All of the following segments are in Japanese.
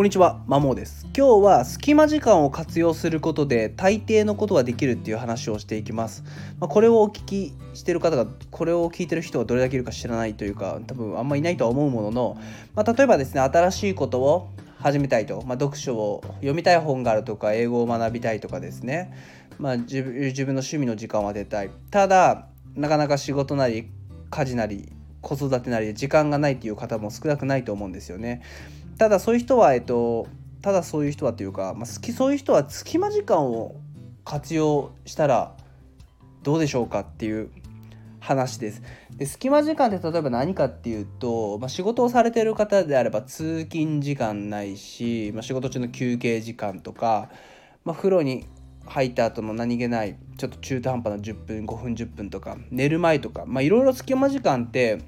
こんにちは、マモです。今日は隙間時間を活用することで大抵のことができるっていう話をしていきます。まあ、これをお聞きしてる方が、これを聞いてる人がどれだけいるか知らないというか、多分あんまいないとは思うものの、まあ、例えばですね、新しいことを始めたいと、まあ、読書を読みたい本があるとか、英語を学びたいとかですね、まあ、自分の趣味の時間を当てたい。ただ、なかなか仕事なり、家事なり、子育てなりで時間がないっていう方も少なくないと思うんですよね。ただそういう人はえっとただそういう人はというか、まあ、好きそういう人は隙間時間を活用したらどうでしょうかっていう話です。で隙間時間って例えば何かっていうと、まあ、仕事をされてる方であれば通勤時間ないし、まあ、仕事中の休憩時間とか、まあ、風呂に入った後の何気ないちょっと中途半端な10分5分10分とか寝る前とかいろいろ隙間時間って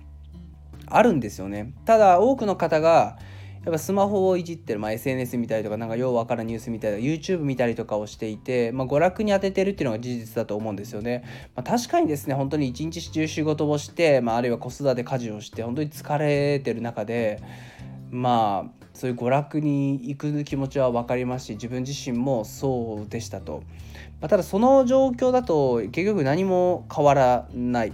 あるんですよね。ただ多くの方がやっぱスマホをいじってる、まあ、SNS 見たりとかなんかようわからんニュース見たりとか YouTube 見たりとかをしていて、まあ、娯楽に当ててるっていうのが事実だと思うんですよね、まあ、確かにですね本当に一日中仕事をして、まあ、あるいは子育て家事をして本当に疲れてる中でまあそういう娯楽に行く気持ちは分かりますし自分自身もそうでしたと、まあ、ただその状況だと結局何も変わらない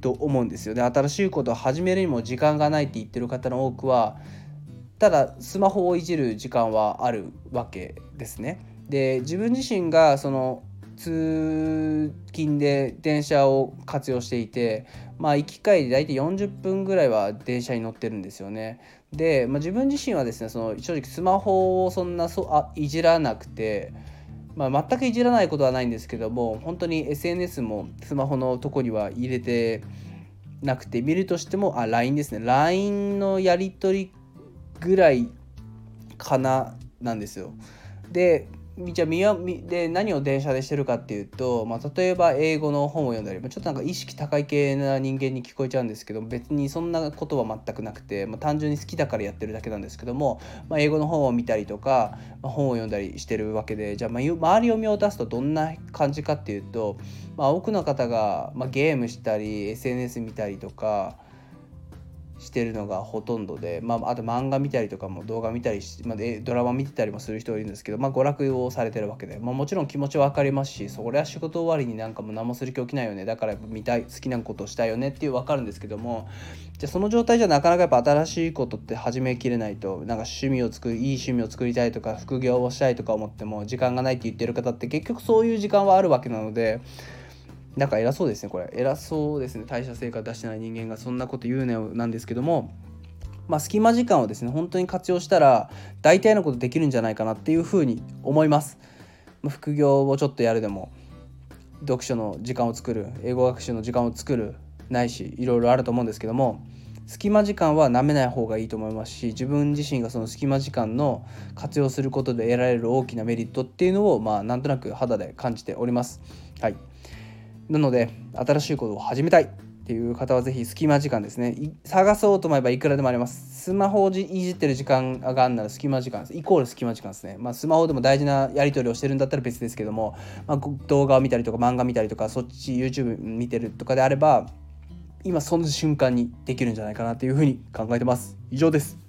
と思うんですよね。新しいことを始めるにも時間がないって言ってる方の多くはただスマホをいじる時間はあるわけですね。で自分自身がその通勤で電車を活用していてまあ行き帰り大体40分ぐらいは電車に乗ってるんですよね。で、まあ、自分自身はですねその正直スマホをそんなそあいじらなくて。まあ、全くいじらないことはないんですけども本当に SNS もスマホのとこには入れてなくて見るとしてもあ LINE ですね LINE のやり取りぐらいかななんですよ。でじゃあで何を電車でしてるかっていうと、まあ、例えば英語の本を読んだりちょっとなんか意識高い系な人間に聞こえちゃうんですけど別にそんなことは全くなくて、まあ、単純に好きだからやってるだけなんですけども、まあ、英語の本を見たりとか、まあ、本を読んだりしてるわけでじゃあまあ周りを見渡すとどんな感じかっていうと、まあ、多くの方が、まあ、ゲームしたり SNS 見たりとかしてるのがほとんどで、まあ、あと漫画見たりとかも動画見たりし、まあ、ドラマ見てたりもする人いるんですけど、まあ、娯楽をされてるわけで、まあ、もちろん気持ちは分かりますしそりゃ仕事終わりになんかも何もする気起きないよねだから見たい好きなことをしたいよねっていう分かるんですけどもじゃその状態じゃなかなかやっぱ新しいことって始めきれないとなんか趣味を作るいい趣味を作りたいとか副業をしたいとか思っても時間がないって言ってる方って結局そういう時間はあるわけなので。なんか偉そうですねこれ偉そうですね代謝成果出してない人間がそんなこと言うねなんですけどもまあ、隙間時間をですね本当に活用したら大体のことできるんじゃないかなっていうふうに思います。ま、副業をちょっとやるでも読書の時間を作る英語学習の時間を作るないしいろいろあると思うんですけども隙間時間はなめない方がいいと思いますし自分自身がその隙間時間の活用することで得られる大きなメリットっていうのをまあなんとなく肌で感じております。はい、なので新しいことを始めたいっていう方はぜひ隙間時間ですね。探そうと思えばいくらでもあります。スマホをいじってる時間があんなら隙間時間イコール隙間時間ですね。まあスマホでも大事なやり取りをしてるんだったら別ですけども、まあ、動画を見たりとか漫画見たりとかそっち YouTube 見てるとかであれば今その瞬間にできるんじゃないかなというふうに考えてます。以上です。